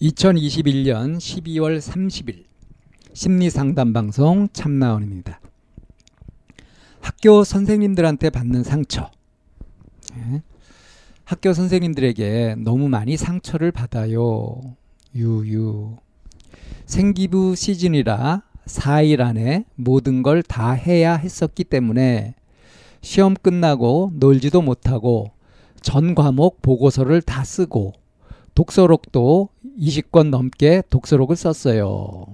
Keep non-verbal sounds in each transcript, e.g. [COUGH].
2021년 12월 30일 심리 상담 방송 참나원입니다. 학교 선생님들한테 받는 상처. 예. 학교 선생님들에게 너무 많이 상처를 받아요. 유유. 생기부 시즌이라 4일 안에 모든 걸 다 해야 했었기 때문에 시험 끝나고 놀지도 못하고 전 과목 보고서를 다 쓰고 독서록도 20권 넘게 독서록을 썼어요.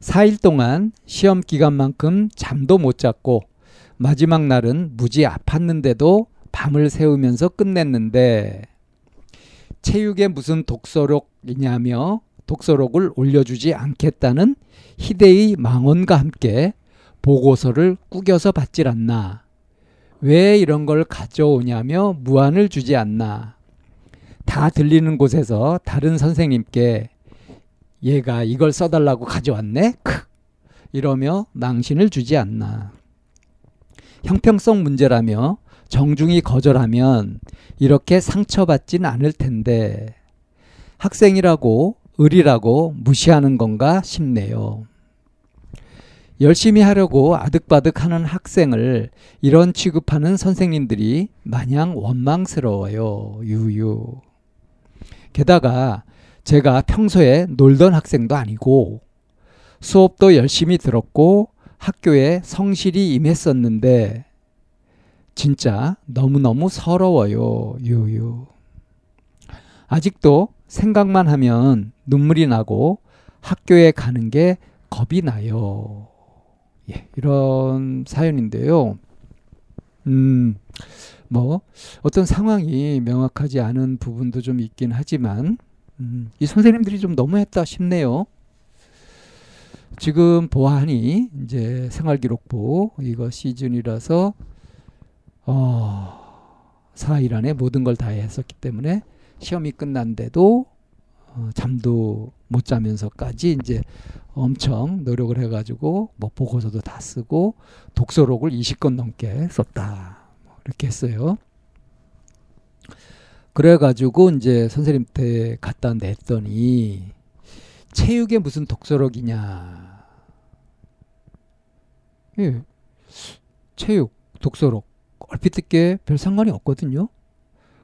4일 동안 시험 기간만큼 잠도 못 잤고 마지막 날은 무지 아팠는데도 밤을 새우면서 끝냈는데 체육에 무슨 독서록이냐며 독서록을 올려주지 않겠다는 희대의 망언과 함께 보고서를 꾸겨서 받질 않나. 왜 이런 걸 가져오냐며 무안을 주지 않나. 다 들리는 곳에서 다른 선생님께 얘가 이걸 써달라고 가져왔네? 크! 이러며 망신을 주지 않나. 형평성 문제라며 정중히 거절하면 이렇게 상처받진 않을 텐데 학생이라고 을이라고 무시하는 건가 싶네요. 열심히 하려고 아득바득 하는 학생을 이런 취급하는 선생님들이 마냥 원망스러워요. 유유. 게다가 제가 평소에 놀던 학생도 아니고 수업도 열심히 들었고 학교에 성실히 임했었는데 진짜 너무너무 서러워요. 유유. 아직도 생각만 하면 눈물이 나고 학교에 가는 게 겁이 나요. 예, 이런 사연인데요. 음, 뭐, 어떤 상황이 명확하지 않은 부분도 좀 있긴 하지만, 음, 이 선생님들이 좀 너무했다 싶네요. 지금 보아하니, 이제 생활기록부, 이거 시즌이라서, 어, 4일 안에 모든 걸 다 했었기 때문에, 시험이 끝난데도 어, 잠도 못 자면서까지 이제 엄청 노력을 해가지고 뭐 보고서도 다 쓰고 독서록을 20권 넘게 썼다 뭐 이렇게 했어요. 그래가지고 이제 선생님한테 갖다 냈더니 체육에 무슨 독서록이냐. 예, 체육 독서록 얼핏 듣게 별 상관이 없거든요.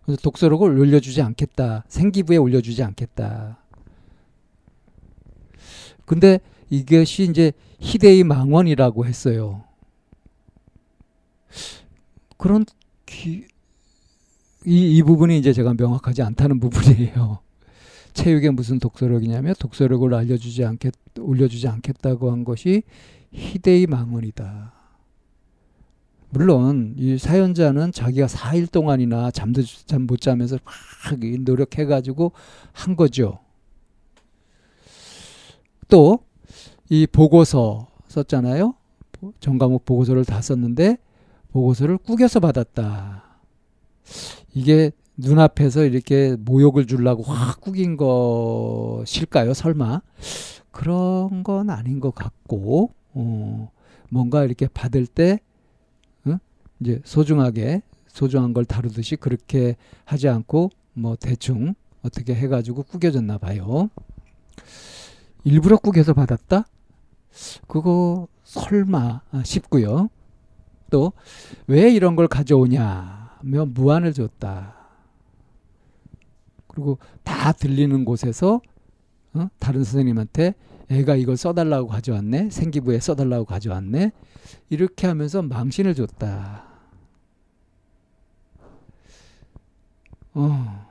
그래서 독서록을 올려주지 않겠다. 생기부에 올려주지 않겠다. 근데 이것이 이제 희대의 망원이라고 했어요. 그런 기, 이, 이 부분이 이제 제가 명확하지 않다는 [LAUGHS] 부분이에요. 체육에 무슨 독서록이냐면 독서록을 알려주지 않겠, 올려주지 않겠다고 한 것이 희대의 망언이다. 물론 이 사연자는 자기가 4일 동안이나 잠도 잠 못 자면서 막 노력해가지고 한 거죠. 또 이 보고서 썼잖아요. 전 과목 보고서를 다 썼는데 보고서를 꾸겨서 받았다. 이게 눈앞에서 이렇게 모욕을 주려고 확 꾸긴 것일까요? 설마 그런 건 아닌 것 같고 어, 뭔가 이렇게 받을 때 이제 소중하게 소중한 걸 다루듯이 그렇게 하지 않고 뭐 대충 어떻게 해가지고 꾸겨졌나 봐요. 일부러 꾸겨서 받았다? 그거 설마 싶고요. 또 왜 이런 걸 가져오냐면 무안을 줬다. 그리고 다 들리는 곳에서 어? 다른 선생님한테 애가 이걸 써달라고 가져왔네. 생기부에 써달라고 가져왔네. 이렇게 하면서 망신을 줬다. 어.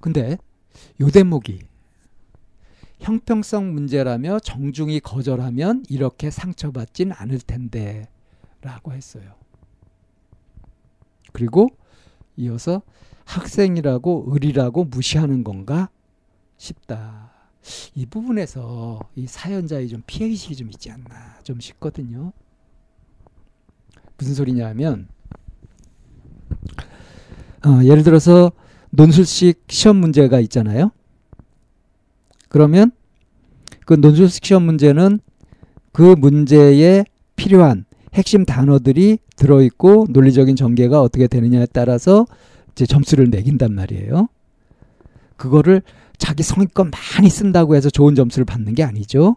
근데 요 대목이 형평성 문제라며 정중히 거절하면 이렇게 상처받진 않을 텐데 라고 했어요. 그리고 이어서 학생이라고 을이라고 무시하는 건가 싶다. 이 부분에서 이 사연자의 좀 피해의식이 좀 있지 않나 좀 싶거든요. 무슨 소리냐면 어, 예를 들어서 논술식 시험 문제가 있잖아요. 그러면 그 논술식 시험 문제는 그 문제에 필요한 핵심 단어들이 들어있고 논리적인 전개가 어떻게 되느냐에 따라서 이제 점수를 매긴단 말이에요. 그거를 자기 성의껏 많이 쓴다고 해서 좋은 점수를 받는 게 아니죠.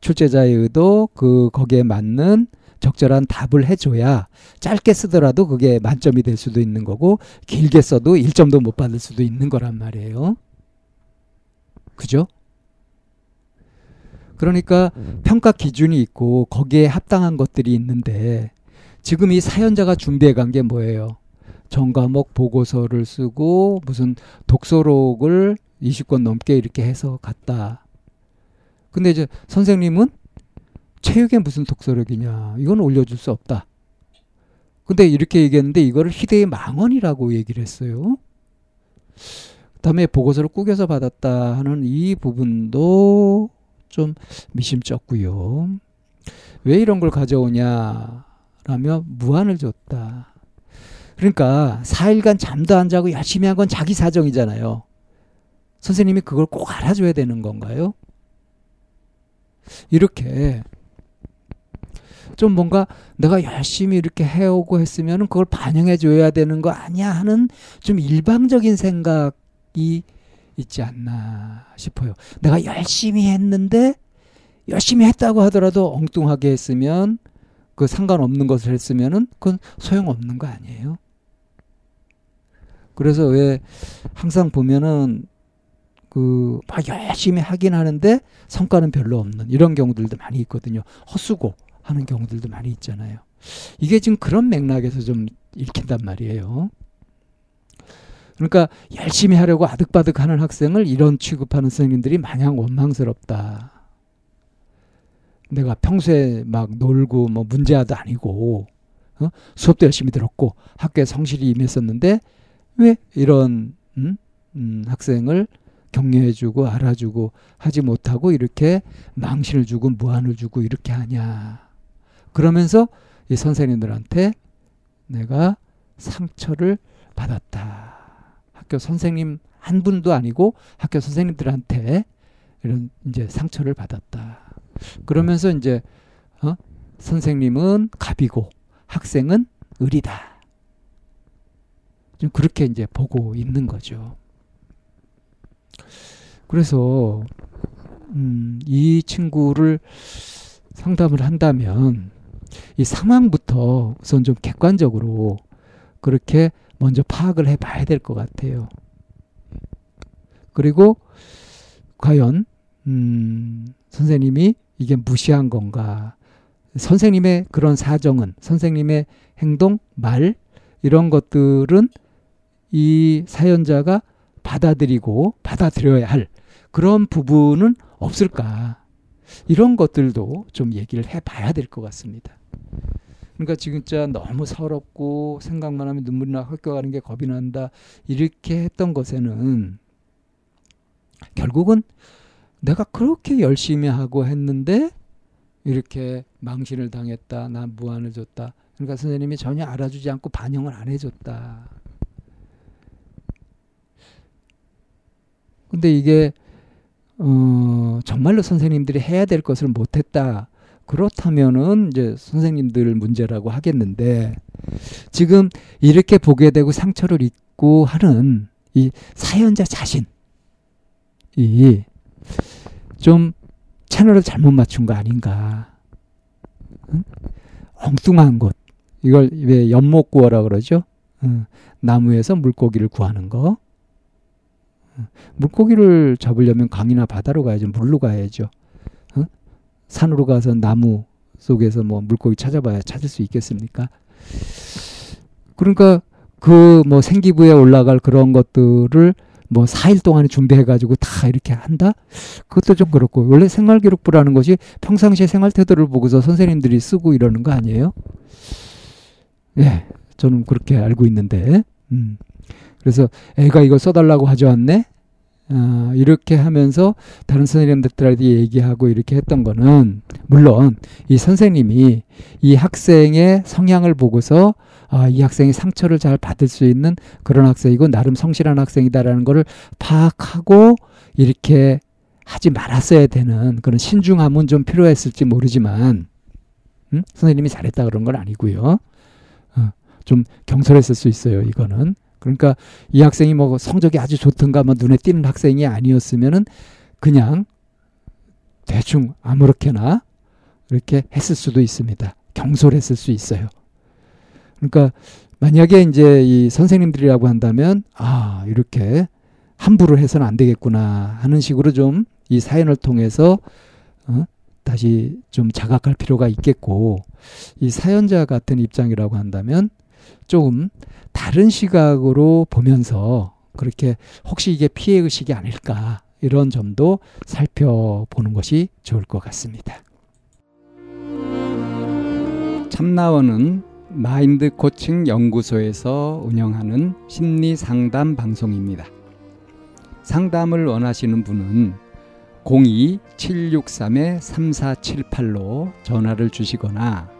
출제자의 의도 그 거기에 맞는 적절한 답을 해줘야 짧게 쓰더라도 그게 만점이 될 수도 있는 거고 길게 써도 1점도 못 받을 수도 있는 거란 말이에요. 그죠? 그러니까 평가 기준이 있고 거기에 합당한 것들이 있는데 지금 이 사연자가 준비해 간 게 뭐예요? 전과목 보고서를 쓰고 무슨 독서록을 20권 넘게 이렇게 해서 갔다. 근데 이제 선생님은 체육에 무슨 독서력이냐. 이건 올려줄 수 없다. 근데 이렇게 얘기했는데 이거를 희대의 망언이라고 얘기를 했어요. 그 다음에 보고서를 꾸겨서 받았다 하는 이 부분도 좀 미심쩍고요. 왜 이런 걸 가져오냐라면 무한을 줬다. 그러니까 4일간 잠도 안 자고 열심히 한 건 자기 사정이잖아요. 선생님이 그걸 꼭 알아줘야 되는 건가요? 이렇게 좀 뭔가 내가 열심히 이렇게 해오고 했으면 그걸 반영해 줘야 되는 거 아니야 하는 좀 일방적인 생각이 있지 않나 싶어요. 내가 열심히 했는데 열심히 했다고 하더라도 엉뚱하게 했으면 그 상관없는 것을 했으면은 그건 소용없는 거 아니에요. 그래서 왜 항상 보면은 그 막 열심히 하긴 하는데 성과는 별로 없는 이런 경우들도 많이 있거든요. 헛수고 하는 경우들도 많이 있잖아요. 이게 지금 그런 맥락에서 좀 읽힌단 말이에요. 그러니까 열심히 하려고 아득바득 하는 학생을 이런 취급하는 선생님들이 마냥 원망스럽다. 내가 평소에 막 놀고 뭐 문제아도 아니고 어? 수업도 열심히 들었고 학교에 성실히 임했었는데 왜 이런 음? 음, 학생을 격려해주고 알아주고 하지 못하고 이렇게 망신을 주고 무한을 주고 이렇게 하냐. 그러면서 이 선생님들한테 내가 상처를 받았다. 학교 선생님 한 분도 아니고 학교 선생님들한테 이런 이제 상처를 받았다. 그러면서 이제 어? 선생님은 갑이고 학생은 을이다. 좀 그렇게 이제 보고 있는 거죠. 그래서 음, 이 친구를 상담을 한다면 이 상황부터 우선 좀 객관적으로 그렇게 먼저 파악을 해 봐야 될 것 같아요. 그리고 과연 음, 선생님이 이게 무시한 건가? 선생님의 그런 사정은 선생님의 행동, 말 이런 것들은 이 사연자가 받아들이고 받아들여야 할 그런 부분은 없을까? 이런 것들도 좀 얘기를 해 봐야 될 것 같습니다. 그러니까 지금 진짜 너무 서럽고 생각만 하면 눈물이 나 학교 가는 게 겁이 난다. 이렇게 했던 것에는 결국은 내가 그렇게 열심히 하고 했는데 이렇게 망신을 당했다. 난 무한을 줬다. 그러니까 선생님이 전혀 알아주지 않고 반영을 안 해줬다. 근데 이게 어, 정말로 선생님들이 해야 될 것을 못했다. 그렇다면은 이제 선생님들 문제라고 하겠는데 지금 이렇게 보게 되고 상처를 입고 하는 이 사연자 자신 이 좀 채널을 잘못 맞춘 거 아닌가. 응? 엉뚱한 곳. 이걸 왜 연못 구어라 그러죠? 응. 나무에서 물고기를 구하는 거. 물고기를 잡으려면 강이나 바다로 가야죠. 물로 가야죠. 어? 산으로 가서 나무 속에서 뭐 물고기 찾아봐야 찾을 수 있겠습니까? 그러니까 그 뭐 생기부에 올라갈 그런 것들을 뭐 4일 동안에 준비해가지고 다 이렇게 한다? 그것도 좀 그렇고, 원래 생활기록부라는 것이 평상시에 생활 태도를 보고서 선생님들이 쓰고 이러는 거 아니에요? 예, 저는 그렇게 알고 있는데, 음. 그래서 애가 이거 써달라고 가져왔네. 어, 이렇게 하면서 다른 선생님들한테 얘기하고 이렇게 했던 거는 물론 이 선생님이 이 학생의 성향을 보고서 아, 이 학생이 상처를 잘 받을 수 있는 그런 학생이고 나름 성실한 학생이다라는 거를 파악하고 이렇게 하지 말았어야 되는 그런 신중함은 좀 필요했을지 모르지만 음? 선생님이 잘했다 그런 건 아니고요. 어, 좀 경솔했을 수 있어요. 이거는 그러니까 이 학생이 뭐 성적이 아주 좋든가 뭐 눈에 띄는 학생이 아니었으면은 그냥 대충 아무렇게나 이렇게 했을 수도 있습니다. 경솔했을 수 있어요. 그러니까 만약에 이제 이 선생님들이라고 한다면 아 이렇게 함부로 해서는 안 되겠구나 하는 식으로 좀 이 사연을 통해서 어? 다시 좀 자각할 필요가 있겠고 이 사연자 같은 입장이라고 한다면 조금 다른 시각으로 보면서 그렇게 혹시 이게 피해 의식이 아닐까 이런 점도 살펴보는 것이 좋을 것 같습니다. 참나원은 마인드 코칭 연구소에서 운영하는 심리 상담 방송입니다. 상담을 원하시는 분은 02-763-3478로 전화를 주시거나